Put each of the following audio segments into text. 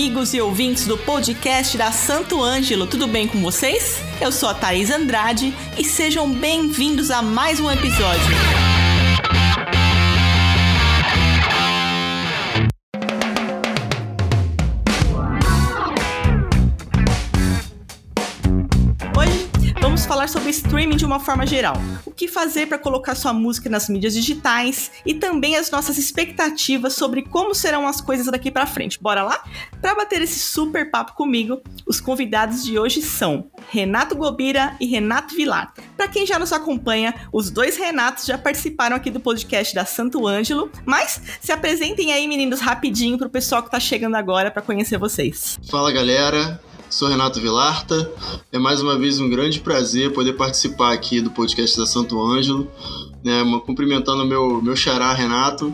amigos e ouvintes do podcast da Santo Ângelo, tudo bem com vocês? Eu sou a Thaís Andrade e sejam bem-vindos a mais um episódio. Sobre streaming de uma forma geral. O que fazer para colocar sua música nas mídias digitais e também as nossas expectativas sobre como serão as coisas daqui para frente. Bora lá? Para bater esse super papo comigo, os convidados de hoje são Renato Gobira e Renato Vilar. Para quem já nos acompanha, os dois Renatos já participaram aqui do podcast da Santo Ângelo, mas se apresentem aí, meninos, rapidinho pro pessoal que tá chegando agora para conhecer vocês. Fala, galera. Sou Renato Vilarta. É mais uma vez um grande prazer poder participar aqui do podcast da Santo Ângelo, né, cumprimentando meu meu xará Renato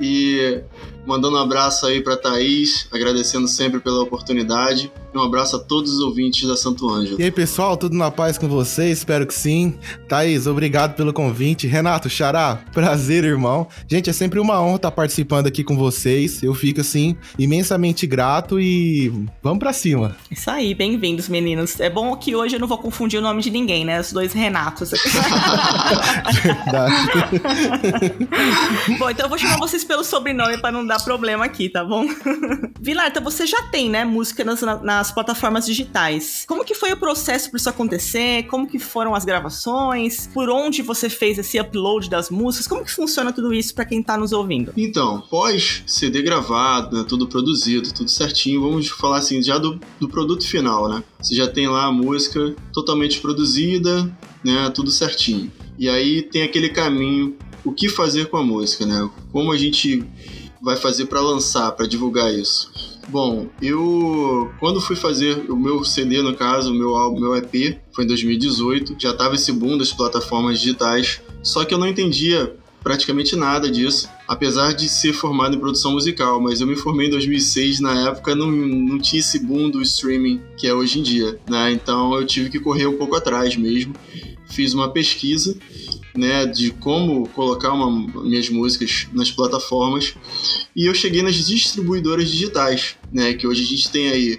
e mandando um abraço aí para Thaís, agradecendo sempre pela oportunidade. Um abraço a todos os ouvintes da Santo Ângelo. E aí, pessoal, tudo na paz com vocês? Espero que sim. Thaís, obrigado pelo convite. Renato, Xará, prazer, irmão. Gente, é sempre uma honra estar participando aqui com vocês. Eu fico, assim, imensamente grato e vamos para cima. Isso aí, bem-vindos, meninos. É bom que hoje eu não vou confundir o nome de ninguém, né? Os dois Renatos aqui. Verdade. bom, então eu vou chamar vocês pelo sobrenome para não dar problema aqui, tá bom? Vilar, então você já tem, né, música nas, nas plataformas digitais. Como que foi o processo para isso acontecer? Como que foram as gravações? Por onde você fez esse upload das músicas? Como que funciona tudo isso para quem tá nos ouvindo? Então, pós CD gravado, né, tudo produzido, tudo certinho, vamos falar assim, já do, do produto final, né? Você já tem lá a música totalmente produzida, né, tudo certinho. E aí tem aquele caminho o que fazer com a música, né? Como a gente vai fazer para lançar, para divulgar isso? Bom, eu quando fui fazer o meu CD, no caso, o meu álbum, meu EP, foi em 2018, já tava esse boom das plataformas digitais, só que eu não entendia praticamente nada disso, apesar de ser formado em produção musical, mas eu me formei em 2006, na época não, não tinha esse boom do streaming que é hoje em dia, né? Então eu tive que correr um pouco atrás mesmo. Fiz uma pesquisa né, de como colocar uma, minhas músicas nas plataformas e eu cheguei nas distribuidoras digitais, né, que hoje a gente tem aí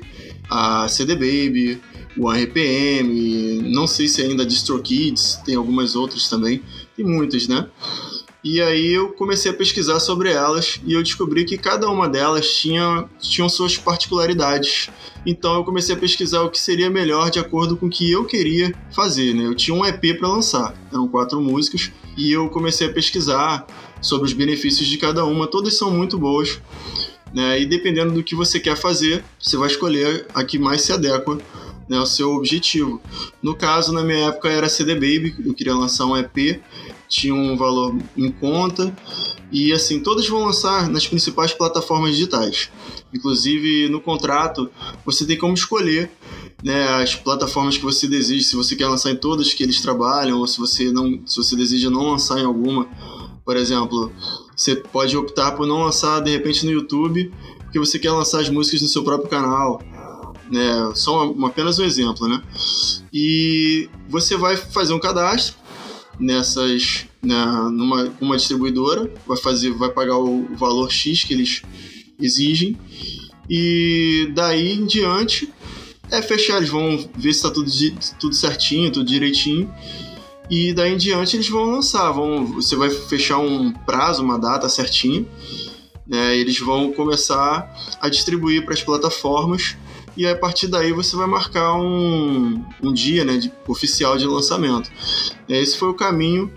a CD Baby, o RPM, não sei se ainda a DistroKids, tem algumas outras também, tem muitas, né? E aí eu comecei a pesquisar sobre elas e eu descobri que cada uma delas tinha tinham suas particularidades. Então eu comecei a pesquisar o que seria melhor de acordo com o que eu queria fazer, né? Eu tinha um EP para lançar, eram quatro músicas e eu comecei a pesquisar sobre os benefícios de cada uma. Todas são muito boas, né? E dependendo do que você quer fazer, você vai escolher a que mais se adequa né, ao seu objetivo. No caso, na minha época era CD Baby, eu queria lançar um EP tinha um valor em conta e assim todas vão lançar nas principais plataformas digitais. Inclusive no contrato você tem como escolher né, as plataformas que você deseja, se você quer lançar em todas que eles trabalham ou se você não, se você deseja não lançar em alguma, por exemplo, você pode optar por não lançar de repente no YouTube porque você quer lançar as músicas no seu próprio canal. Né, só uma, apenas um exemplo, né? E você vai fazer um cadastro nessas na, numa uma distribuidora, vai fazer, vai pagar o, valor X que eles exigem e daí em diante é fechar, eles vão ver se está tudo, tudo certinho, tudo direitinho. E daí em diante eles vão lançar, vão, você vai fechar um prazo, uma data certinho. Né, eles vão começar a distribuir para as plataformas e a partir daí você vai marcar um, um dia né, de, oficial de lançamento. Esse foi o caminho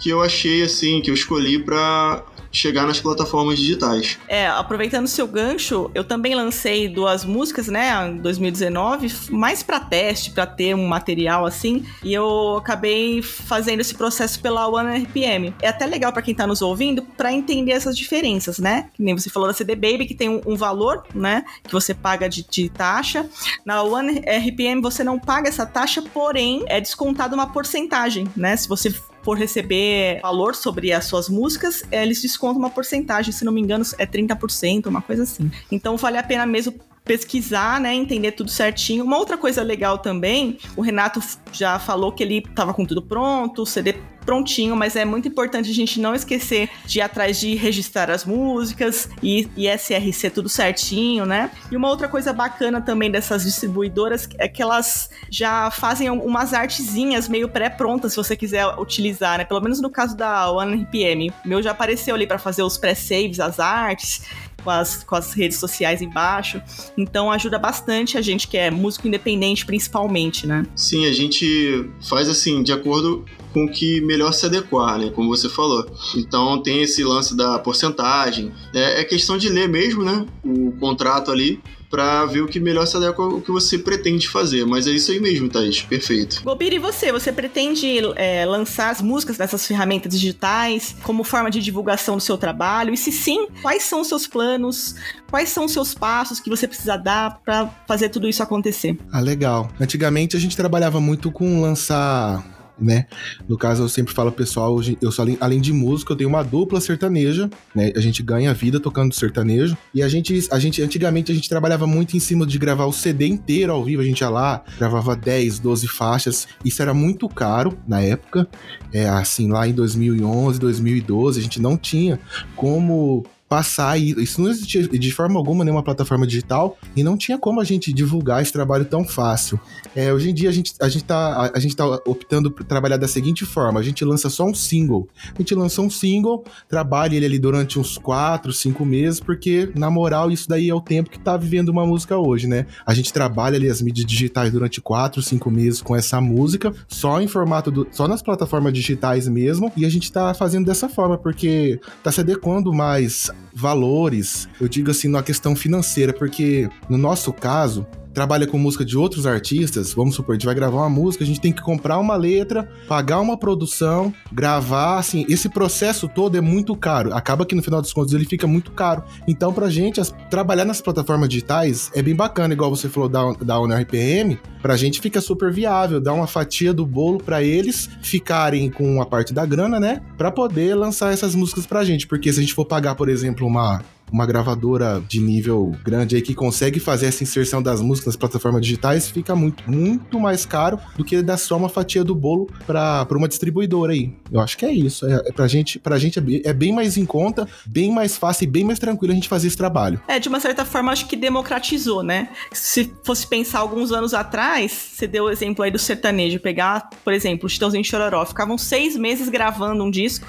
que eu achei assim, que eu escolhi para chegar nas plataformas digitais. É, aproveitando seu gancho, eu também lancei duas músicas, né, em 2019, mais para teste, para ter um material assim, e eu acabei fazendo esse processo pela One RPM. É até legal para quem tá nos ouvindo para entender essas diferenças, né? Que nem você falou da CD Baby que tem um, um valor, né, que você paga de, de taxa. Na One RPM você não paga essa taxa, porém é descontado uma porcentagem, né? Se você por receber valor sobre as suas músicas, eles descontam uma porcentagem, se não me engano, é 30%, uma coisa assim. Então vale a pena mesmo pesquisar, né, entender tudo certinho. Uma outra coisa legal também, o Renato já falou que ele estava com tudo pronto, o CD prontinho, mas é muito importante a gente não esquecer de ir atrás de registrar as músicas e, SRC tudo certinho, né? E uma outra coisa bacana também dessas distribuidoras é que elas já fazem umas artezinhas meio pré-prontas se você quiser utilizar, né? Pelo menos no caso da One RPM. Meu já apareceu ali para fazer os pré-saves, as artes com as, com as redes sociais embaixo. Então ajuda bastante a gente que é músico independente, principalmente, né? Sim, a gente faz assim, de acordo com o que melhor se adequar, né? Como você falou. Então tem esse lance da porcentagem. É, é questão de ler mesmo, né? O contrato ali para ver o que melhor se adequa ao que você pretende fazer. Mas é isso aí mesmo, Thaís. Perfeito. Bobira, e você? Você pretende é, lançar as músicas nessas ferramentas digitais como forma de divulgação do seu trabalho? E se sim, quais são os seus planos? Quais são os seus passos que você precisa dar para fazer tudo isso acontecer? Ah, legal. Antigamente a gente trabalhava muito com lançar né? No caso, eu sempre falo, pessoal, eu sou além, de músico, eu tenho uma dupla sertaneja, né? A gente ganha vida tocando sertanejo. E a gente, a gente, antigamente, a gente trabalhava muito em cima de gravar o CD inteiro ao vivo. A gente ia lá, gravava 10, 12 faixas. Isso era muito caro na época. É assim, lá em 2011, 2012, a gente não tinha como passar isso não existia de forma alguma nenhuma plataforma digital e não tinha como a gente divulgar esse trabalho tão fácil. É, hoje em dia a gente, a, gente tá, a gente tá optando por trabalhar da seguinte forma: a gente lança só um single. A gente lança um single, trabalha ele ali durante uns 4, 5 meses, porque, na moral, isso daí é o tempo que tá vivendo uma música hoje, né? A gente trabalha ali as mídias digitais durante 4, 5 meses com essa música, só em formato do, só nas plataformas digitais mesmo, e a gente tá fazendo dessa forma, porque tá se adequando mais valores, eu digo assim, na questão financeira, porque no nosso caso, trabalha com música de outros artistas, vamos supor, a gente vai gravar uma música, a gente tem que comprar uma letra, pagar uma produção, gravar, assim, esse processo todo é muito caro. Acaba que no final dos contos ele fica muito caro. Então, pra gente, as, trabalhar nas plataformas digitais é bem bacana, igual você falou da, da UNRPM, pra gente fica super viável, dá uma fatia do bolo para eles ficarem com a parte da grana, né? Pra poder lançar essas músicas pra gente. Porque se a gente for pagar, por exemplo, uma uma gravadora de nível grande aí que consegue fazer essa inserção das músicas nas plataformas digitais, fica muito, muito mais caro do que dar só uma fatia do bolo para uma distribuidora aí. Eu acho que é isso. É, é pra gente, pra gente é bem, é bem mais em conta, bem mais fácil e bem mais tranquilo a gente fazer esse trabalho. É, de uma certa forma, acho que democratizou, né? Se fosse pensar alguns anos atrás, você deu o exemplo aí do sertanejo, pegar, por exemplo, Chitãozinho Chororó, ficavam seis meses gravando um disco,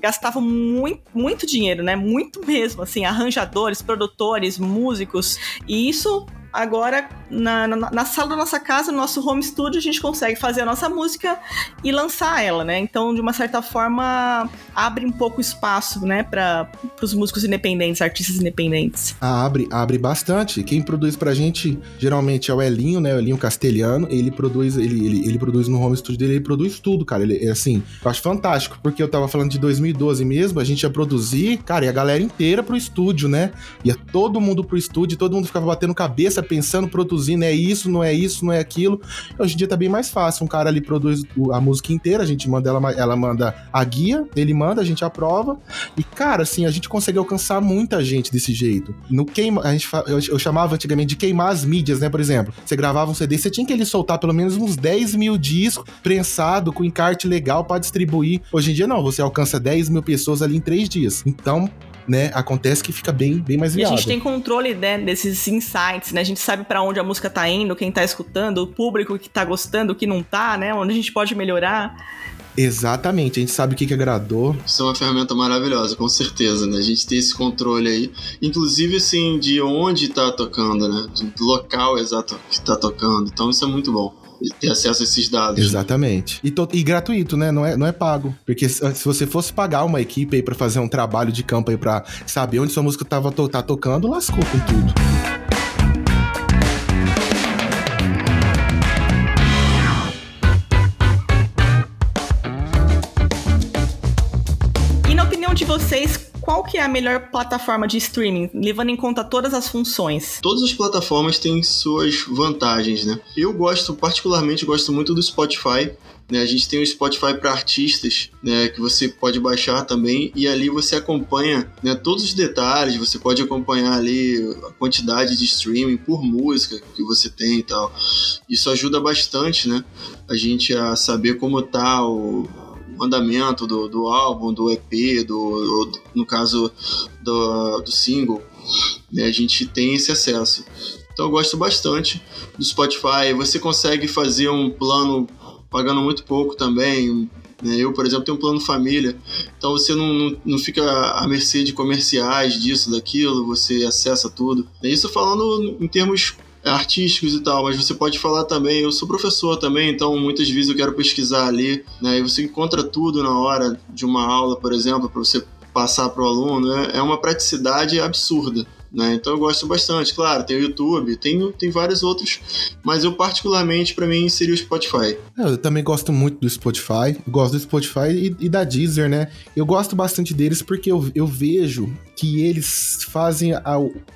gastavam muito, muito dinheiro, né? Muito mesmo, assim, arranjadores, produtores, músicos. E isso agora na, na, na, sala da nossa casa, no nosso home studio, a gente consegue fazer a nossa música e lançar ela, né? Então, de uma certa forma, abre um pouco espaço, né, para os músicos independentes, artistas independentes. Ah, abre, abre bastante. Quem produz pra gente geralmente é o Elinho, né? O Elinho Castelhano. Ele produz, ele, ele, ele produz no home studio dele, ele produz tudo, cara. Ele é assim, eu acho fantástico, porque eu tava falando de 2012 mesmo, a gente ia produzir, cara, e a galera inteira pro estúdio, né? Ia todo mundo pro estúdio, todo mundo ficava batendo cabeça pensando, produzindo, é isso, não é isso, não é aquilo. Hoje em dia tá bem mais fácil. Um cara ali produz a música inteira, a gente manda ela, ela manda a guia, ele manda, a gente aprova. E, cara, assim, a gente consegue alcançar muita gente desse jeito. No queima, a gente, eu, eu chamava antigamente de queimar as mídias, né? Por exemplo, você gravava um CD, você tinha que ele soltar pelo menos uns 10 mil discos prensado com encarte legal para distribuir. Hoje em dia, não, você alcança 10 mil pessoas ali em três dias. Então, né, acontece que fica bem, bem mais viável. E a gente tem controle, né, desses insights, né? A gente sabe para onde a música tá indo, quem tá escutando, o público que tá gostando, o que não tá, né? Onde a gente pode melhorar. Exatamente, a gente sabe o que, que agradou. Isso é uma ferramenta maravilhosa, com certeza, né? A gente tem esse controle aí. Inclusive, assim, de onde tá tocando, né? Do local exato que tá tocando. Então, isso é muito bom ter acesso a esses dados. Exatamente. E, e, gratuito, né? Não é, não é pago. Porque se, se você fosse pagar uma equipe aí pra fazer um trabalho de campo aí pra saber onde sua música tava to, tá tocando, lascou com tudo. A melhor plataforma de streaming, levando em conta todas as funções? Todas as plataformas têm suas vantagens, né? Eu gosto, particularmente, gosto muito do Spotify, né, a gente tem o Spotify para artistas, né, que você pode baixar também e ali você acompanha né, todos os detalhes. Você pode acompanhar ali a quantidade de streaming por música que você tem e tal. Isso ajuda bastante, né, a gente a saber como tá o andamento do, do álbum, do EP, do, do no caso do, do single. Né, a gente tem esse acesso. Então eu gosto bastante do Spotify. Você consegue fazer um plano pagando muito pouco também. Né? Eu, por exemplo, tenho um plano família, então você não, não, não fica à mercê de comerciais, disso, daquilo, você acessa tudo. Isso falando em termos artísticos e tal, mas você pode falar também, eu sou professor também, então muitas vezes eu quero pesquisar ali, né? E você encontra tudo na hora de uma aula, por exemplo, para você passar para o aluno, é uma praticidade absurda. Né? Então eu gosto bastante, claro, tem o YouTube, tem, tem vários outros, mas eu particularmente, para mim, seria o Spotify. É, eu também gosto muito do Spotify, gosto do Spotify e, e, da Deezer, né? Eu gosto bastante deles porque eu, eu vejo que eles fazem a,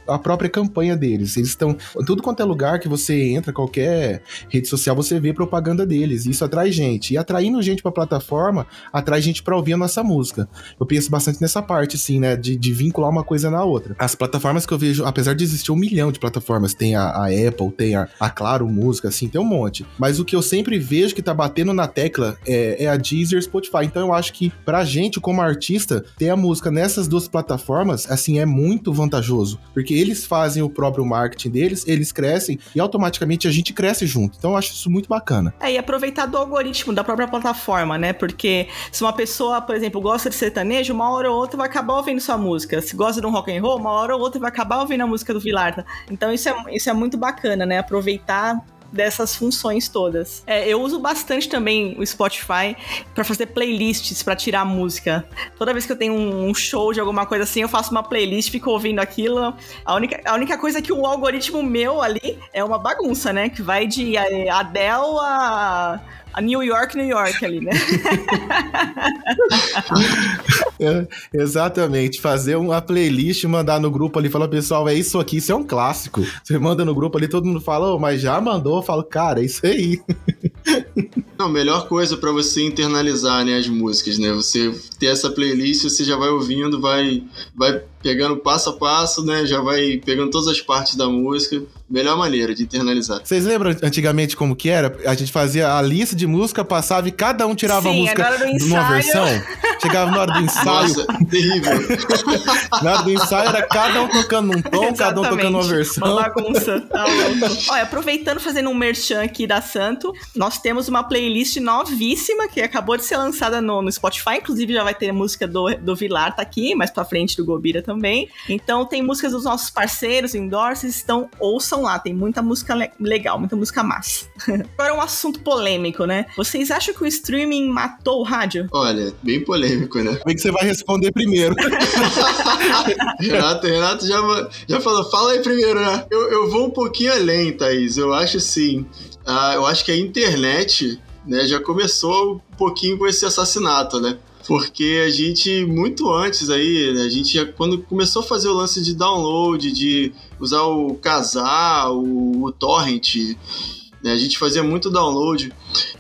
a própria campanha deles. Eles estão. Tudo quanto é lugar que você entra, qualquer rede social, você vê propaganda deles. Isso atrai gente. E atraindo gente pra plataforma, atrai gente pra ouvir a nossa música. Eu penso bastante nessa parte, assim, né? De, de vincular uma coisa na outra. As plataformas que eu vejo, apesar de existir um milhão de plataformas, tem a, a Apple, tem a, a, Claro Música, assim, tem um monte. Mas o que eu sempre vejo que tá batendo na tecla é, é a Deezer Spotify. Então eu acho que pra gente, como artista, ter a música nessas duas plataformas, assim, é muito vantajoso. Porque eles fazem o próprio marketing deles, eles crescem e automaticamente a gente cresce junto. Então eu acho isso muito bacana. É, e aproveitar do algoritmo da própria plataforma, né? Porque se uma pessoa, por exemplo, gosta de sertanejo, uma hora ou outra vai acabar ouvindo sua música. Se gosta de um rock and roll, uma hora ou outra vai acabar ouvindo a música do Vilar. Então isso é, isso é muito bacana, né? Aproveitar dessas funções todas. É, eu uso bastante também o Spotify para fazer playlists para tirar música. Toda vez que eu tenho um show de alguma coisa assim, eu faço uma playlist, fico ouvindo aquilo. A única, a única coisa é que o algoritmo meu ali é uma bagunça, né? Que vai de é, Adele a a New York, New York ali, né? é, exatamente. Fazer uma playlist, mandar no grupo ali, falar, pessoal, é isso aqui, isso é um clássico. Você manda no grupo ali, todo mundo fala, oh, mas já mandou, eu falo, cara, é isso aí. Não, melhor coisa para você internalizar, né, as músicas, né? Você ter essa playlist, você já vai ouvindo, vai, vai pegando passo a passo, né? Já vai pegando todas as partes da música. Melhor maneira de internalizar. Vocês lembram antigamente como que era? A gente fazia a lista de música, passava e cada um tirava Sim, a música numa versão. Chegava na hora do ensaio. Nossa, terrível. na hora do ensaio era cada um tocando num tom, cada um tocando uma versão. Uma bagunça. Tá Olha, aproveitando fazendo um merchan aqui da Santo, nós temos uma playlist novíssima que acabou de ser lançada no, no Spotify. Inclusive já vai ter música do, do Vilar, tá aqui, mais pra frente do Gobira também. Então tem músicas dos nossos parceiros, endorses, então ouçam lá, tem muita música le legal, muita música massa. Agora um assunto polêmico, né? Vocês acham que o streaming matou o rádio? Olha, bem polêmico, né? Como é que você vai responder primeiro? Renato, Renato já, já falou, fala aí primeiro, né? Eu, eu vou um pouquinho além, Thaís. Eu acho assim, uh, eu acho que a internet né, já começou um pouquinho com esse assassinato, né? Porque a gente, muito antes aí, né, a gente quando começou a fazer o lance de download, de usar o casar, o, o torrent, né, a gente fazia muito download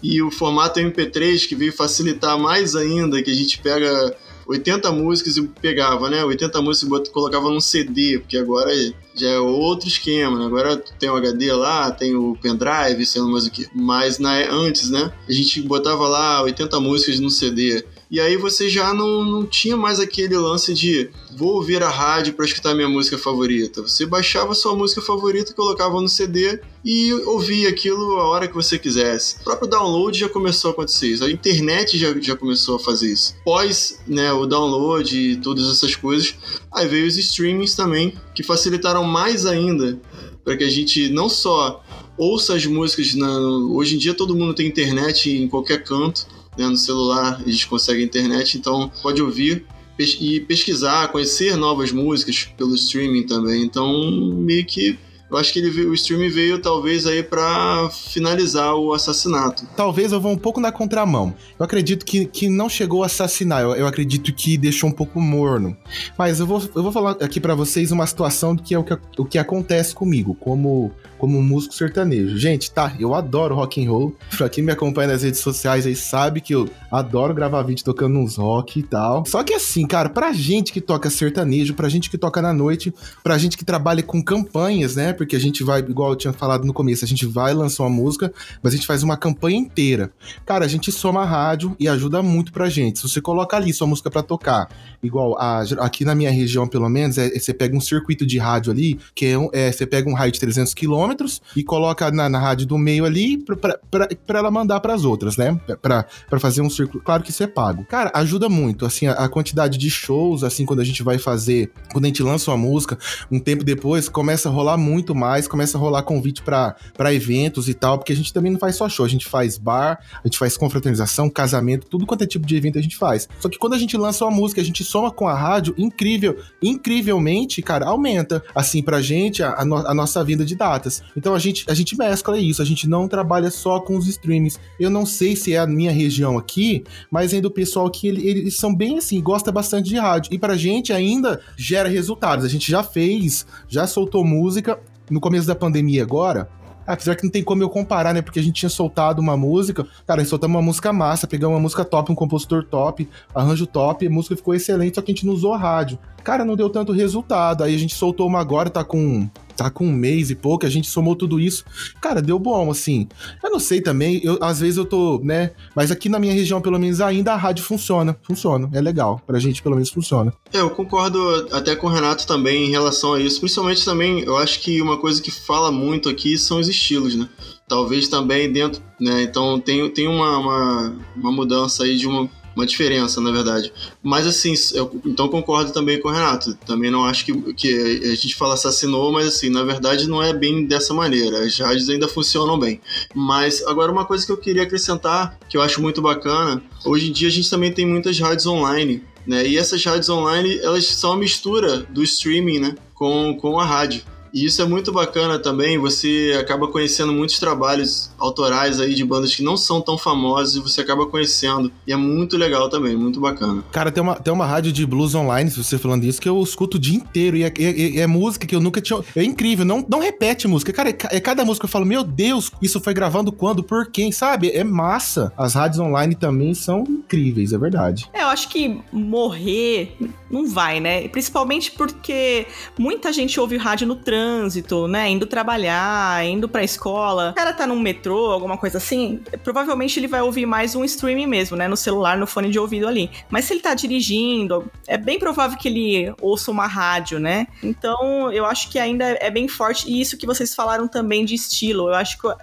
e o formato MP3 que veio facilitar mais ainda, que a gente pega 80 músicas e pegava, né? 80 músicas e colocava num CD, porque agora já é outro esquema, né? Agora tem o HD lá, tem o pendrive, sei lá mais o que. Mas na, antes, né? A gente botava lá 80 músicas no CD. E aí você já não, não tinha mais aquele lance de vou ouvir a rádio para escutar minha música favorita. Você baixava sua música favorita, colocava no CD e ouvia aquilo a hora que você quisesse. O próprio download já começou a acontecer isso. A internet já, já começou a fazer isso. Pós né, o download e todas essas coisas, aí veio os streamings também, que facilitaram mais ainda para que a gente não só ouça as músicas na... hoje em dia todo mundo tem internet em qualquer canto né, no celular, a gente consegue a internet, então pode ouvir e pesquisar, conhecer novas músicas pelo streaming também. Então, meio que eu acho que ele veio, o streaming veio talvez aí para finalizar o assassinato. Talvez eu vou um pouco na contramão. Eu acredito que, que não chegou a assassinar, eu, eu acredito que deixou um pouco morno. Mas eu vou, eu vou falar aqui para vocês uma situação que é o que, o que acontece comigo, como como músico sertanejo. Gente, tá, eu adoro rock and roll. Pra quem me acompanha nas redes sociais aí sabe que eu adoro gravar vídeo tocando uns rock e tal. Só que assim, cara, pra gente que toca sertanejo, pra gente que toca na noite, pra gente que trabalha com campanhas, né? Porque a gente vai, igual eu tinha falado no começo, a gente vai lançar uma música, mas a gente faz uma campanha inteira. Cara, a gente soma a rádio e ajuda muito pra gente. Se você coloca ali sua música pra tocar, igual a, aqui na minha região, pelo menos, é, você pega um circuito de rádio ali, que é, é você pega um raio de 300 km e coloca na, na rádio do meio ali para ela mandar para as outras, né? Para fazer um círculo. Claro que isso é pago. Cara, ajuda muito, assim, a, a, quantidade de shows, assim, quando a gente vai fazer, quando a gente lança uma música, um tempo depois, começa a rolar muito mais, começa a rolar convite para eventos e tal, porque a gente também não faz só show, a gente faz bar, a gente faz confraternização, casamento, tudo quanto é tipo de evento a gente faz. Só que quando a gente lança uma música, a gente soma com a rádio, incrível, incrivelmente, cara, aumenta, assim, pra gente a, a, no, a nossa vinda de datas. Então a gente, a gente mescla isso, a gente não trabalha só com os streams. Eu não sei se é a minha região aqui, mas ainda o pessoal que ele, eles são bem assim, gosta bastante de rádio. E pra gente ainda gera resultados. A gente já fez, já soltou música no começo da pandemia agora, Apesar que não tem como eu comparar, né? Porque a gente tinha soltado uma música, cara, soltamos uma música massa, pegamos uma música top, um compositor top, arranjo top, a música ficou excelente, só que a gente não usou rádio. Cara, não deu tanto resultado. Aí a gente soltou uma agora, tá com tá com um mês e pouco, a gente somou tudo isso. Cara, deu bom, assim. Eu não sei também, eu, às vezes eu tô, né? Mas aqui na minha região, pelo menos, ainda a rádio funciona. Funciona, é legal. Pra gente, pelo menos, funciona. É, eu concordo até com o Renato também em relação a isso. Principalmente também, eu acho que uma coisa que fala muito aqui são os estilos, né? Talvez também dentro, né? Então tem, tem uma, uma, uma mudança aí de uma uma diferença, na verdade. Mas assim, eu, então concordo também com o Renato. Também não acho que, que a gente fala assassinou, mas assim, na verdade não é bem dessa maneira. As rádios ainda funcionam bem. Mas agora uma coisa que eu queria acrescentar, que eu acho muito bacana, hoje em dia a gente também tem muitas rádios online. Né? E essas rádios online, elas são a mistura do streaming né? com, com a rádio. E isso é muito bacana também, você acaba conhecendo muitos trabalhos autorais aí de bandas que não são tão famosas e você acaba conhecendo. E é muito legal também, muito bacana. Cara, tem uma, tem uma rádio de blues online, se você falando isso, que eu escuto o dia inteiro. E é, é, é música que eu nunca tinha. É incrível, não, não repete música. Cara, é, é, cada música eu falo, meu Deus, isso foi gravando quando, por quem, sabe? É massa. As rádios online também são incríveis, é verdade. É, eu acho que morrer não vai, né? Principalmente porque muita gente ouve rádio no trânsito trânsito, né? Indo trabalhar, indo pra escola. O cara tá num metrô, alguma coisa assim, provavelmente ele vai ouvir mais um streaming mesmo, né? No celular, no fone de ouvido ali. Mas se ele tá dirigindo, é bem provável que ele ouça uma rádio, né? Então, eu acho que ainda é bem forte. E isso que vocês falaram também de estilo. Eu acho que uh,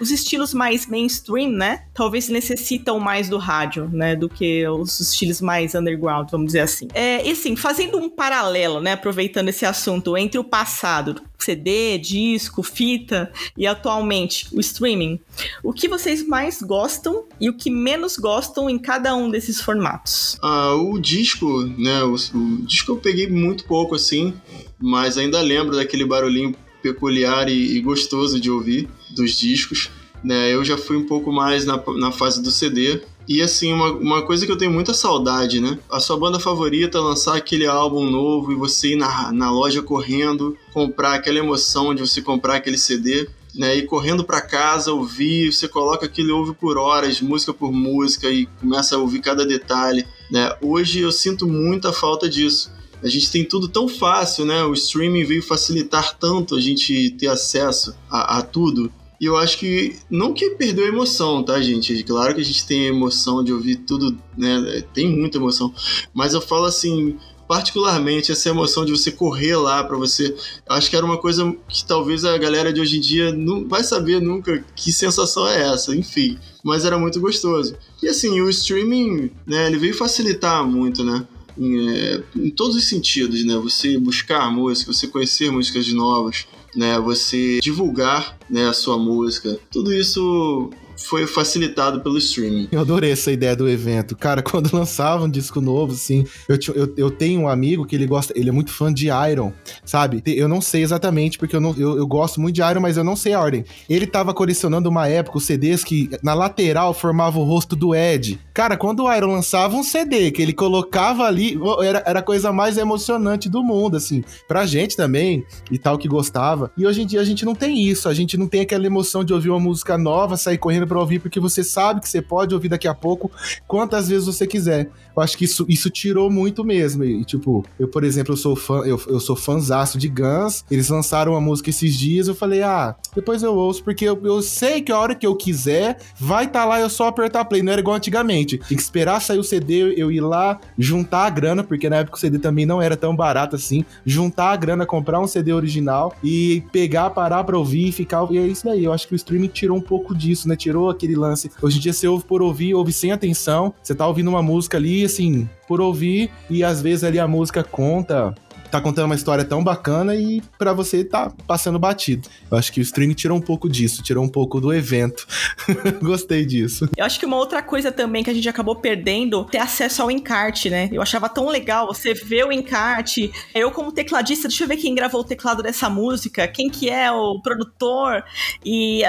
os estilos mais mainstream, né? Talvez necessitam mais do rádio, né? Do que os estilos mais underground, vamos dizer assim. É, e assim, fazendo um paralelo, né? Aproveitando esse assunto entre o passado, CD, disco, fita e atualmente o streaming. O que vocês mais gostam e o que menos gostam em cada um desses formatos? Ah, o disco, né? O, o disco eu peguei muito pouco assim, mas ainda lembro daquele barulhinho peculiar e, e gostoso de ouvir dos discos. Né, eu já fui um pouco mais na, na fase do CD, e assim, uma, uma coisa que eu tenho muita saudade, né? A sua banda favorita lançar aquele álbum novo e você ir na, na loja correndo, comprar aquela emoção de você comprar aquele CD. Né, e correndo para casa, ouvir, você coloca aquilo ouve por horas, música por música e começa a ouvir cada detalhe, né? Hoje eu sinto muita falta disso. A gente tem tudo tão fácil, né? O streaming veio facilitar tanto a gente ter acesso a, a tudo e eu acho que, não que perdeu a emoção, tá, gente? Claro que a gente tem a emoção de ouvir tudo, né? Tem muita emoção. Mas eu falo assim, particularmente essa emoção de você correr lá para você. Acho que era uma coisa que talvez a galera de hoje em dia não vai saber nunca que sensação é essa, enfim. Mas era muito gostoso. E assim, o streaming, né, ele veio facilitar muito, né? Em, é, em todos os sentidos, né? Você buscar música, você conhecer músicas novas, né? Você divulgar, né, a sua música. Tudo isso foi facilitado pelo streaming. Eu adorei essa ideia do evento. Cara, quando lançava um disco novo, assim, eu, eu, eu tenho um amigo que ele gosta, ele é muito fã de Iron, sabe? Eu não sei exatamente, porque eu, não, eu, eu gosto muito de Iron, mas eu não sei a ordem. Ele tava colecionando uma época os CDs que na lateral formava o rosto do Ed. Cara, quando o Iron lançava um CD que ele colocava ali, era, era a coisa mais emocionante do mundo, assim, pra gente também e tal que gostava. E hoje em dia a gente não tem isso, a gente não tem aquela emoção de ouvir uma música nova, sair correndo pra ouvir, porque você sabe que você pode ouvir daqui a pouco quantas vezes você quiser. Eu acho que isso, isso tirou muito mesmo. E, tipo, eu, por exemplo, eu sou fã, eu, eu sou fãzaço de Guns. Eles lançaram uma música esses dias, eu falei, ah, depois eu ouço, porque eu, eu sei que a hora que eu quiser, vai estar tá lá, eu só apertar play. Não era igual antigamente. Tem que esperar sair o CD, eu ir lá, juntar a grana, porque na época o CD também não era tão barato assim. Juntar a grana, comprar um CD original e pegar, parar pra ouvir e ficar. E é isso daí. Eu acho que o streaming tirou um pouco disso, né? Aquele lance. Hoje em dia você ouve por ouvir, ouve sem atenção. Você tá ouvindo uma música ali, assim, por ouvir, e às vezes ali a música conta tá contando uma história tão bacana e para você tá passando batido. Eu acho que o streaming tirou um pouco disso, tirou um pouco do evento. Gostei disso. Eu acho que uma outra coisa também que a gente acabou perdendo ter acesso ao encarte, né? Eu achava tão legal você ver o encarte. Eu como tecladista, deixa eu ver quem gravou o teclado dessa música, quem que é o produtor e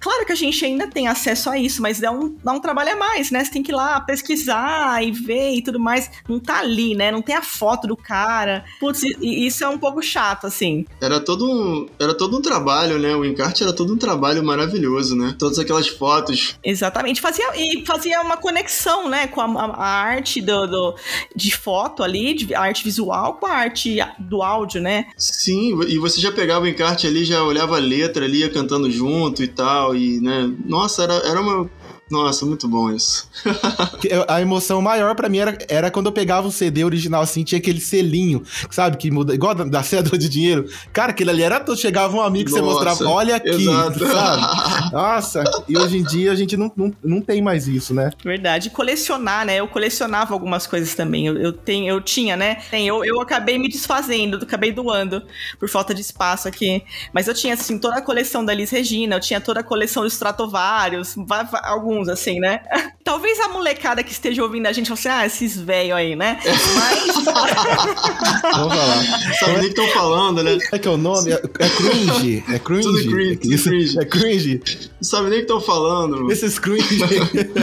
Claro que a gente ainda tem acesso a isso, mas dá um, dá um trabalho a mais, né? Você tem que ir lá pesquisar e ver e tudo mais. Não tá ali, né? Não tem a foto do cara. Putz, isso é um pouco chato, assim. Era todo um, era todo um trabalho, né? O encarte era todo um trabalho maravilhoso, né? Todas aquelas fotos. Exatamente. Fazia, e fazia uma conexão, né? Com a, a arte do, do, de foto ali, de arte visual, com a arte do áudio, né? Sim, e você já pegava o encarte ali, já olhava a letra ali, ia cantando junto e tal e, né, nossa, era, era uma nossa, muito bom isso. a emoção maior para mim era, era quando eu pegava o CD original assim, tinha aquele selinho, sabe? Que muda, igual da, da cédula de dinheiro. Cara, aquele ali era todo. Chegava um amigo que você mostrava, olha aqui, exato. sabe? Nossa, e hoje em dia a gente não, não, não tem mais isso, né? Verdade. Colecionar, né? Eu colecionava algumas coisas também. Eu, eu, tenho, eu tinha, né? Tem, eu, eu acabei me desfazendo, acabei doando por falta de espaço aqui. Mas eu tinha, assim, toda a coleção da Liz Regina, eu tinha toda a coleção dos Stratovarius, alguns alguns, assim, né? Talvez a molecada que esteja ouvindo a gente fale assim, ah, esses velhos aí, né? Mas. Vamos falar. Sabe nem que estão falando, né? É que é o nome? É, é cringe. É cringe. Tudo cringe. Tudo cringe. É cringe. Não sabe nem o que estão falando. Esses cringe.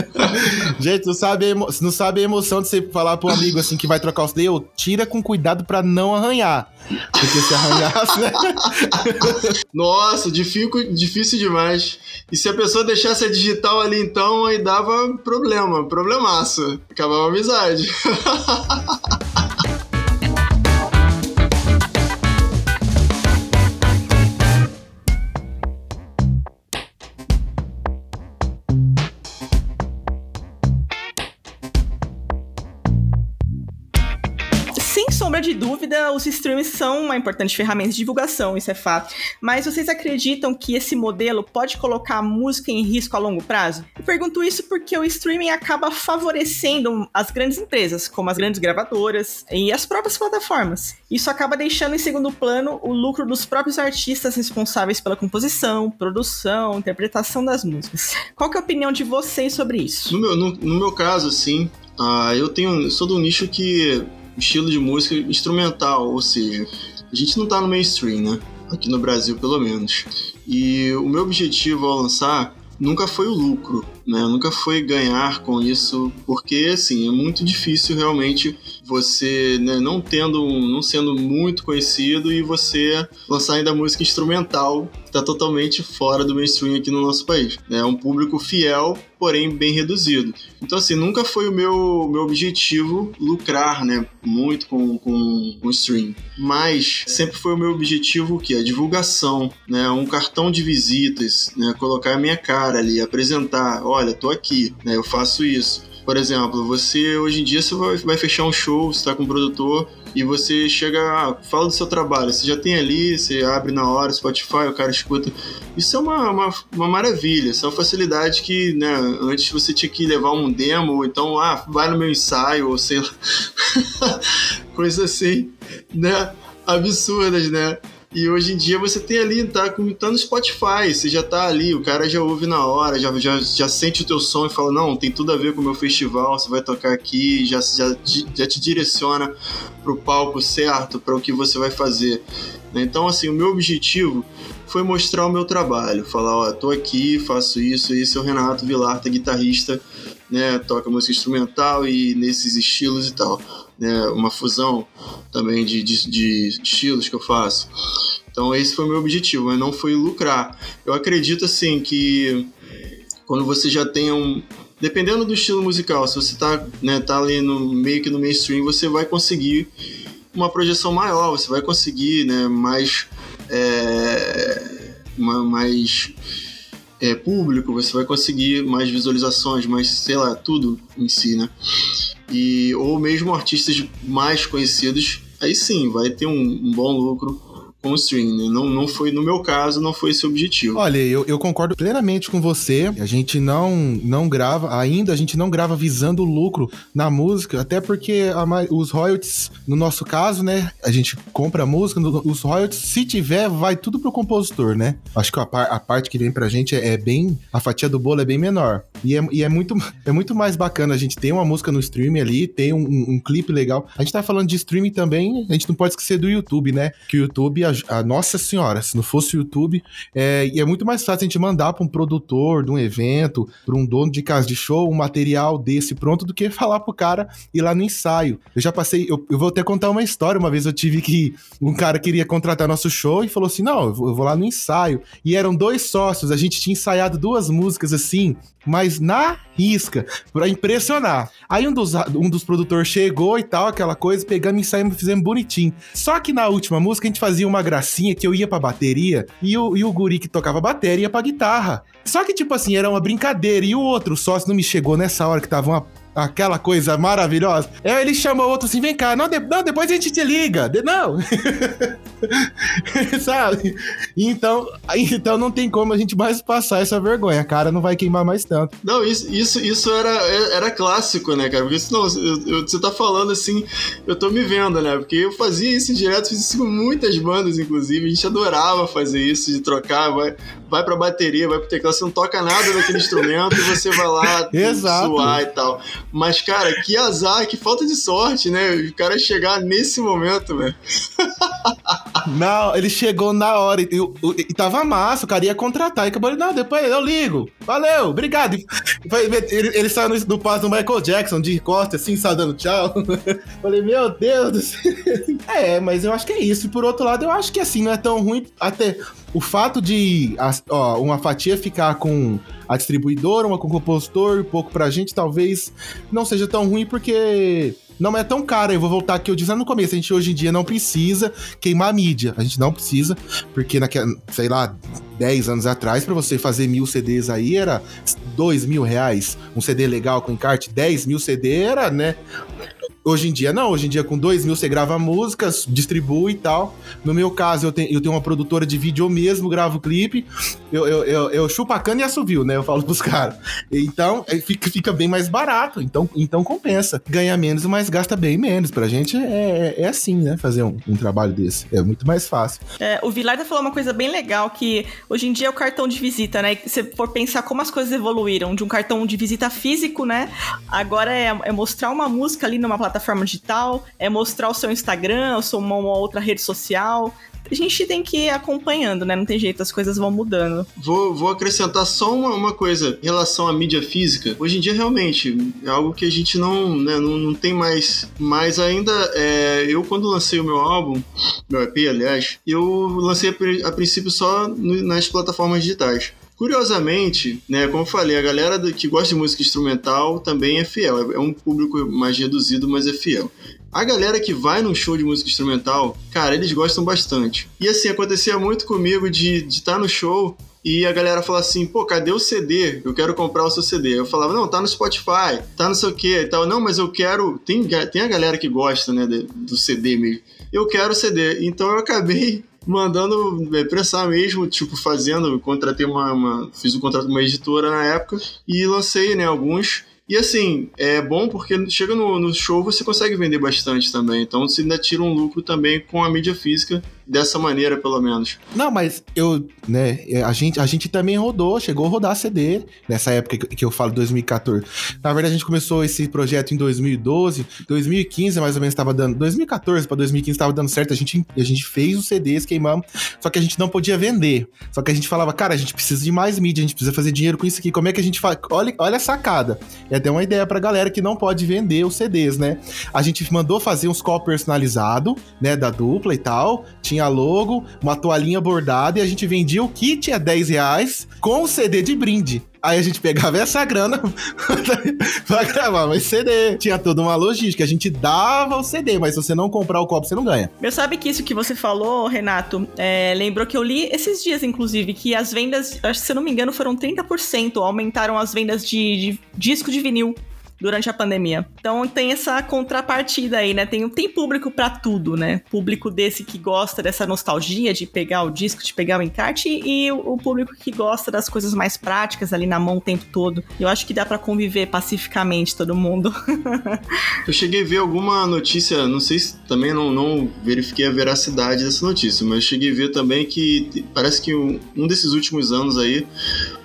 gente, não sabe, emo... não sabe a emoção de você falar pro amigo assim que vai trocar os dedos, tira com cuidado pra não arranhar. Porque se arranhasse, né? Nossa, difícil, difícil demais. E se a pessoa deixasse a digital ali, então, aí dava problema, problemaço. Acabava a amizade. sombra de dúvida, os streams são uma importante ferramenta de divulgação, isso é fato. Mas vocês acreditam que esse modelo pode colocar a música em risco a longo prazo? Eu pergunto isso porque o streaming acaba favorecendo as grandes empresas, como as grandes gravadoras e as próprias plataformas. Isso acaba deixando em segundo plano o lucro dos próprios artistas responsáveis pela composição, produção, interpretação das músicas. Qual é a opinião de vocês sobre isso? No meu, no, no meu caso, sim, uh, eu tenho, sou do nicho que estilo de música instrumental, ou seja, a gente não tá no mainstream, né? Aqui no Brasil, pelo menos. E o meu objetivo ao lançar nunca foi o lucro, né? Nunca foi ganhar com isso, porque assim, é muito difícil realmente você, né, não tendo, não sendo muito conhecido e você lançar ainda música instrumental, está totalmente fora do mainstream aqui no nosso país. Né? É um público fiel, porém bem reduzido. Então assim, nunca foi o meu, meu objetivo lucrar, né, muito com, com, com stream. Mas sempre foi o meu objetivo que a divulgação, né, um cartão de visitas, né, colocar a minha cara ali, apresentar, olha, tô aqui, né, eu faço isso por exemplo, você hoje em dia você vai, fechar um show, você está com um produtor e você chega, ah, fala do seu trabalho, você já tem ali, você abre na hora, Spotify, o cara escuta. Isso é uma, uma, uma maravilha, isso é uma facilidade que, né, antes você tinha que levar um demo, ou então, ah, vai no meu ensaio, ou sei lá, coisa assim, né, absurdas, né? E hoje em dia você tem ali, tá, tá no Spotify, você já tá ali, o cara já ouve na hora, já, já, já sente o teu som e fala, não, tem tudo a ver com o meu festival, você vai tocar aqui, já, já, já te direciona pro palco certo, para o que você vai fazer. Né? Então, assim, o meu objetivo foi mostrar o meu trabalho, falar, ó, tô aqui, faço isso, esse é o Renato Vilarta, guitarrista, né, toca música instrumental e nesses estilos e tal, né, uma fusão também de, de, de estilos que eu faço. Então esse foi o meu objetivo, mas não foi lucrar. Eu acredito assim que quando você já tem um, dependendo do estilo musical, se você tá, né, tá ali no meio que no mainstream, você vai conseguir uma projeção maior, você vai conseguir, né, mais é, uma, mais é, público, você vai conseguir mais visualizações, mais, sei lá, tudo em si, né? E, ou mesmo artistas mais conhecidos, aí sim, vai ter um, um bom lucro com o stream, né? Não, não foi, no meu caso, não foi esse o objetivo. Olha, eu, eu concordo plenamente com você. A gente não, não grava, ainda a gente não grava visando o lucro na música, até porque a, os royalties, no nosso caso, né, a gente compra a música, os royalties, se tiver, vai tudo pro compositor, né? Acho que a, a parte que vem pra gente é, é, bem, a fatia do bolo é bem menor. E é, e é, muito, é muito mais bacana a gente ter uma música no streaming ali, ter um, um, um clipe legal. A gente tá falando de streaming também, a gente não pode esquecer do YouTube, né? Que o YouTube a, nossa senhora, se não fosse o YouTube, é, e é muito mais fácil a gente mandar para um produtor de um evento, para um dono de casa de show, um material desse pronto, do que falar pro cara ir lá no ensaio. Eu já passei, eu, eu vou até contar uma história. Uma vez eu tive que. Um cara queria contratar nosso show e falou assim: não, eu vou, eu vou lá no ensaio. E eram dois sócios, a gente tinha ensaiado duas músicas assim, mas na risca, pra impressionar. Aí um dos, um dos produtores chegou e tal, aquela coisa, pegamos e saímos, fizemos bonitinho. Só que na última música a gente fazia uma gracinha que eu ia pra bateria e o, e o guri que tocava bateria ia pra guitarra. Só que, tipo assim, era uma brincadeira. E o outro sócio não me chegou nessa hora que tava uma aquela coisa maravilhosa. Aí ele chamou outro assim, vem cá, não, de, não depois a gente te liga. De, não. Sabe? Então, então não tem como a gente mais passar essa vergonha. A cara não vai queimar mais tanto. Não, isso, isso, isso era, era clássico, né, cara? Porque senão, eu, eu, você tá falando assim, eu tô me vendo, né? Porque eu fazia isso direto, fiz isso com muitas bandas, inclusive. A gente adorava fazer isso, de trocar, vai, vai pra bateria, vai pro teclado, você não toca nada daquele instrumento e você vai lá suar e tal. Mas, cara, que azar, que falta de sorte, né? O cara chegar nesse momento, velho. Não, ele chegou na hora e, e, e, tava massa, o cara ia contratar. E acabou, ele, não, depois eu ligo. Valeu, obrigado. Ele, ele saiu no, no passo do Michael Jackson, de costa, assim, só dando tchau. Falei, meu Deus do céu. É, mas eu acho que é isso. E por outro lado, eu acho que assim, não é tão ruim até o fato de ó, uma fatia ficar com a distribuidora, uma com o compositor, um pouco pra gente, talvez não seja tão ruim, porque não é tão caro. Eu vou voltar aqui, eu disse no começo, a gente hoje em dia não precisa queimar a mídia. A gente não precisa, porque naquela, sei lá, 10 anos atrás, para você fazer mil CDs aí, era 2 mil reais. Um CD legal com encarte, 10 mil CD era, né? Hoje em dia não, hoje em dia com 2 mil você grava músicas, distribui e tal. No meu caso, eu tenho, eu tenho uma produtora de vídeo eu mesmo, gravo clipe, eu, eu, eu, eu chupo a cana e assovio, né? Eu falo pros caras. Então, é, fica, fica bem mais barato, então, então compensa. Ganha menos, mas gasta bem menos. Pra gente é, é, é assim, né? Fazer um, um, trabalho desse. É muito mais fácil. É, o Vilarda falou uma coisa bem legal, que hoje em dia é o cartão de visita, né? Se for pensar como as coisas evoluíram, de um cartão de visita físico, né? Agora é, é mostrar uma música ali numa plataforma plataforma digital, é mostrar o seu Instagram, ou uma, uma outra rede social. A gente tem que ir acompanhando, né? Não tem jeito, as coisas vão mudando. Vou, vou acrescentar só uma, uma coisa em relação à mídia física. Hoje em dia, realmente, é algo que a gente não, né, não, não tem mais. Mas ainda, é, eu quando lancei o meu álbum, meu EP, aliás, eu lancei a, a princípio só nas plataformas digitais. Curiosamente, né, como eu falei, a galera que gosta de música instrumental também é fiel. É um público mais reduzido, mas é fiel. A galera que vai num show de música instrumental, cara, eles gostam bastante. E assim, acontecia muito comigo de estar tá no show e a galera fala assim, pô, cadê o CD? Eu quero comprar o seu CD. Eu falava, não, tá no Spotify, tá não sei o que e tal. Não, mas eu quero. Tem, tem a galera que gosta, né, do CD mesmo. Eu quero o CD. Então eu acabei mandando é, pressar mesmo, tipo, fazendo, contratei uma, uma, fiz um contrato com uma editora na época e lancei, né, alguns. E assim, é bom porque chega no, no show você consegue vender bastante também. Então você ainda tira um lucro também com a mídia física dessa maneira, pelo menos. Não, mas eu, né, é, a gente, a gente também rodou, chegou a rodar CD nessa época que eu falo 2014. Na verdade, a gente começou esse projeto em 2012, 2015 mais ou menos estava dando, 2014 para 2015 estava dando certo, a gente, a gente fez os CDs, queimamos, só que a gente não podia vender. Só que a gente falava, cara, a gente precisa de mais mídia, a gente precisa fazer dinheiro com isso aqui. Como é que a gente faz? Olha, olha a sacada. É até uma ideia pra galera que não pode vender os CDs, né? A gente mandou fazer uns copos personalizados, né, da dupla e tal. Tinha logo, uma toalhinha bordada e a gente vendia o kit a 10 reais com o CD de brinde. Aí a gente pegava essa grana pra gravar mais CD. Tinha toda uma logística. A gente dava o CD, mas se você não comprar o copo, você não ganha. Eu sabe que isso que você falou, Renato, é, lembrou que eu li esses dias, inclusive, que as vendas, se eu não me engano, foram 30%. Aumentaram as vendas de, de disco de vinil durante a pandemia. Então tem essa contrapartida aí, né? Tem, tem público para tudo, né? Público desse que gosta dessa nostalgia de pegar o disco, de pegar o encarte e o, o público que gosta das coisas mais práticas ali na mão o tempo todo. Eu acho que dá para conviver pacificamente todo mundo. eu cheguei a ver alguma notícia, não sei se também não, não verifiquei a veracidade dessa notícia, mas cheguei a ver também que parece que um, um desses últimos anos aí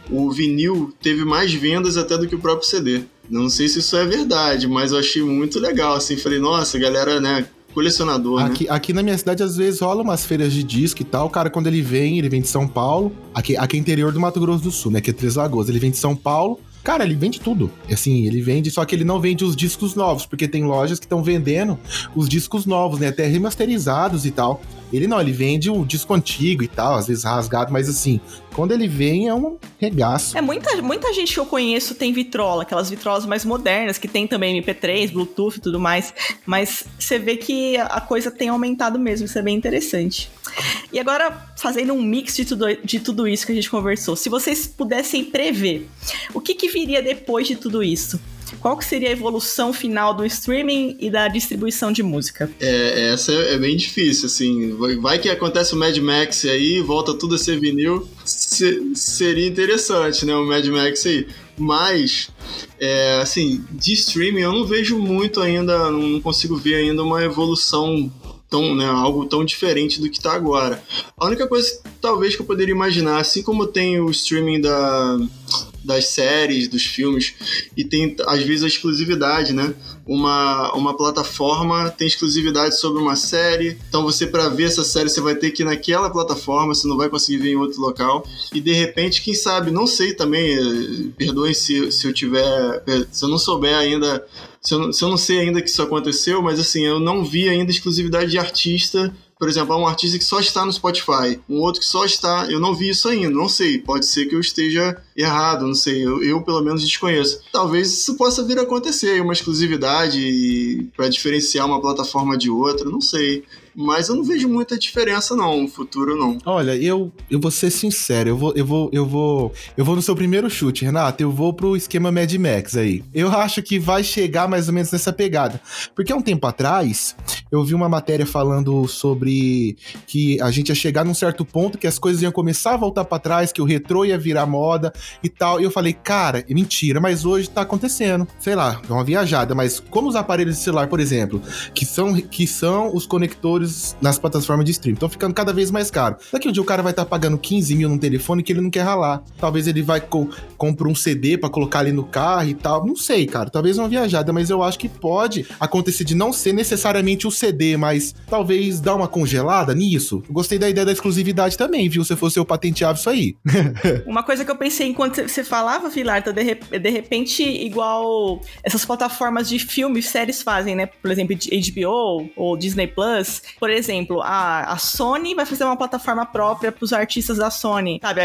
o vinil teve mais vendas até do que o próprio CD. Não sei se isso é verdade, mas eu achei muito legal, assim, falei, nossa, galera, né, colecionador, aqui, né? aqui na minha cidade, às vezes, rola umas feiras de disco e tal. O cara, quando ele vem, ele vem de São Paulo. Aqui, aqui é interior do Mato Grosso do Sul, né? Que é Três Lagoas. Ele vem de São Paulo. Cara, ele vende tudo. Assim, ele vende, só que ele não vende os discos novos, porque tem lojas que estão vendendo os discos novos, né? Até remasterizados e tal. Ele não, ele vende o disco antigo e tal, às vezes rasgado, mas assim, quando ele vem é um regaço. É, muita, muita gente que eu conheço tem vitrola, aquelas vitrolas mais modernas, que tem também MP3, Bluetooth e tudo mais, mas você vê que a coisa tem aumentado mesmo, isso é bem interessante. E agora, fazendo um mix de tudo, de tudo isso que a gente conversou, se vocês pudessem prever, o que, que viria depois de tudo isso? Qual que seria a evolução final do streaming e da distribuição de música? É, essa é, bem difícil, assim. Vai que acontece o Mad Max aí, volta tudo a ser vinil, se, seria interessante, né, o Mad Max aí. Mas, é, assim, de streaming eu não vejo muito ainda, não consigo ver ainda uma evolução tão, né, algo tão diferente do que está agora. A única coisa, talvez, que eu poderia imaginar, assim como tem o streaming da, das séries, dos filmes, e tem às vezes a exclusividade, né? Uma, uma plataforma tem exclusividade sobre uma série, então você para ver essa série você vai ter que ir naquela plataforma, você não vai conseguir ver em outro local, e de repente, quem sabe, não sei também, eh, perdoem se, se eu tiver, eh, se eu não souber ainda se eu, se eu, não sei ainda que isso aconteceu, mas assim, eu não vi ainda exclusividade de artista por exemplo, há um artista que só está no Spotify, um outro que só está. Eu não vi isso ainda, não sei. Pode ser que eu esteja errado, não sei. Eu, eu pelo menos desconheço. Talvez isso possa vir a acontecer, uma exclusividade para diferenciar uma plataforma de outra, não sei. Mas eu não vejo muita diferença, não, no futuro, não. Olha, eu, eu vou ser sincero, eu vou, eu vou, eu vou. Eu vou no seu primeiro chute, Renato. Eu vou pro esquema Mad Max aí. Eu acho que vai chegar mais ou menos nessa pegada. Porque há um tempo atrás, eu vi uma matéria falando sobre que a gente ia chegar num certo ponto que as coisas iam começar a voltar para trás, que o retrô ia virar moda e tal. E eu falei, cara, é mentira, mas hoje tá acontecendo. Sei lá, é uma viajada, mas como os aparelhos de celular, por exemplo, que são, que são os conectores nas plataformas de streaming. Estão ficando cada vez mais caro. Daqui um dia o cara vai estar tá pagando 15 mil num telefone que ele não quer ralar. Talvez ele vai co um CD para colocar ali no carro e tal. Não sei, cara. Talvez uma viajada, mas eu acho que pode acontecer de não ser necessariamente o CD, mas talvez dar uma congelada nisso. gostei da ideia da exclusividade também, viu? Se fosse eu patenteava isso aí. uma coisa que eu pensei enquanto você falava, Vilarta, de, de repente, igual essas plataformas de filmes, séries fazem, né? Por exemplo, HBO ou Disney Plus, por exemplo, a, a Sony vai fazer uma plataforma própria para os artistas da Sony, sabe?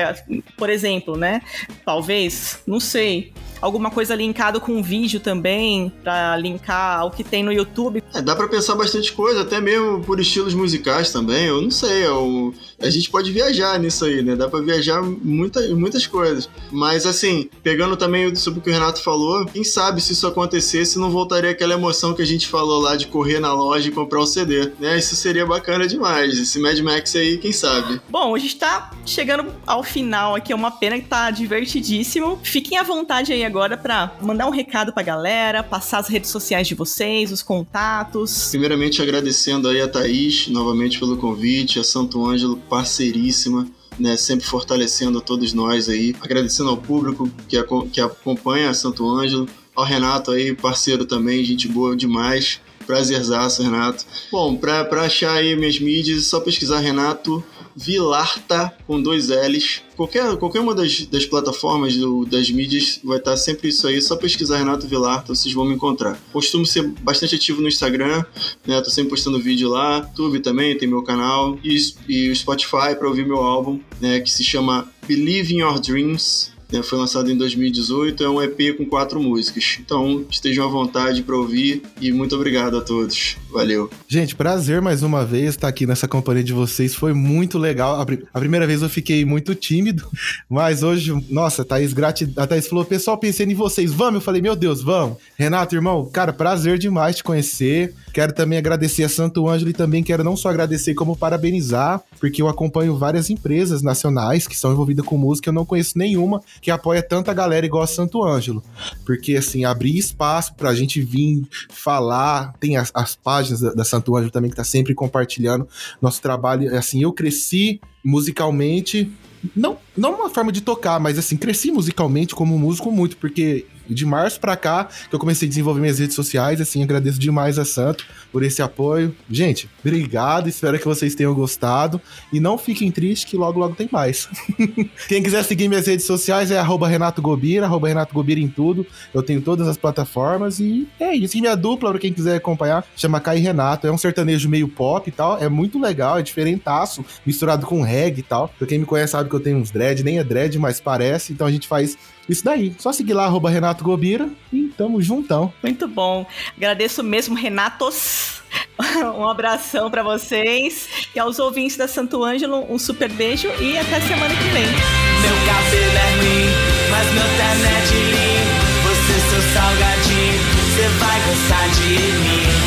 Por exemplo, né? Talvez, não sei alguma coisa linkado com vídeo também, para linkar ao que tem no YouTube. É, dá para pensar bastante coisa, até mesmo por estilos musicais também. Eu não sei, eu, a gente pode viajar nisso aí, né? Dá pra viajar muita, muitas coisas. Mas assim, pegando também sobre o que o Renato falou, quem sabe se isso acontecesse, não voltaria aquela emoção que a gente falou lá de correr na loja e comprar um CD, né? Isso seria bacana demais. Esse Mad Max aí, quem sabe? Bom, a gente tá chegando ao final aqui, é uma pena que tá divertidíssimo. Fiquem à vontade aí agora para mandar um recado pra galera, passar as redes sociais de vocês, os contatos. Primeiramente agradecendo aí a Thaís novamente pelo convite, a Santo Ângelo parceiríssima. Né, sempre fortalecendo todos nós aí, agradecendo ao público que, que acompanha a Santo Ângelo, ao Renato aí, parceiro também, gente boa demais, prazerzaço, Renato. Bom, pra achar aí minhas mídias, é só pesquisar Renato Vilarta com dois L's. Qualquer, qualquer uma das, das plataformas do, das mídias vai estar sempre isso aí. Só pesquisar Renato Vilarta, vocês vão me encontrar. Costumo ser bastante ativo no Instagram, né? Tô sempre postando vídeo lá. YouTube também tem meu canal. E, e o Spotify para ouvir meu álbum, né? Que se chama Believe in Your Dreams foi lançado em 2018, é um EP com quatro músicas. Então estejam à vontade para ouvir e muito obrigado a todos. Valeu. Gente, prazer mais uma vez estar aqui nessa companhia de vocês. Foi muito legal. A, a primeira vez eu fiquei muito tímido, mas hoje, nossa, Thaís. A Thaís falou: pessoal, pensei em vocês, vamos? Eu falei: meu Deus, vamos. Renato, irmão, cara, prazer demais te conhecer. Quero também agradecer a Santo Ângelo e também quero não só agradecer, como parabenizar, porque eu acompanho várias empresas nacionais que são envolvidas com música, eu não conheço nenhuma que apoia tanta galera igual a Santo Ângelo. Porque, assim, abrir espaço pra gente vir falar, tem as, as páginas da, da Santo Ângelo também que tá sempre compartilhando nosso trabalho. Assim, eu cresci musicalmente não, não uma forma de tocar, mas assim, cresci musicalmente como músico muito, porque de março para cá que eu comecei a desenvolver minhas redes sociais, assim, agradeço demais a Santo por esse apoio. Gente, obrigado, espero que vocês tenham gostado e não fiquem tristes que logo logo tem mais. Quem quiser seguir minhas redes sociais é Renato Gobira, Renato Gobira em tudo. Eu tenho todas as plataformas e é isso. E minha dupla, pra quem quiser acompanhar, chama Kai Renato. É um sertanejo meio pop e tal, é muito legal, é diferentaço, misturado com reggae e tal. Pra quem me conhece sabe que eu tenho uns dread, nem é dread, mas parece. Então a gente faz isso daí. Só seguir lá, arroba Renato Gobira e tamo juntão. Muito bom. Agradeço mesmo, Renatos. um abração para vocês. E aos ouvintes da Santo Ângelo, um super beijo e até semana que vem. Meu cabelo é ruim, mas meu terno é de mim. Você, seu salgadinho, você vai gostar de mim.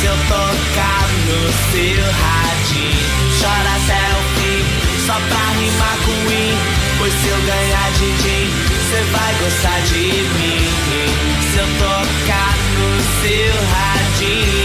Se eu tocar no seu radinho, chora até o só pra rimar com win. Pois se eu ganhar de din, cê vai gostar de mim. Se eu tocar no seu radinho.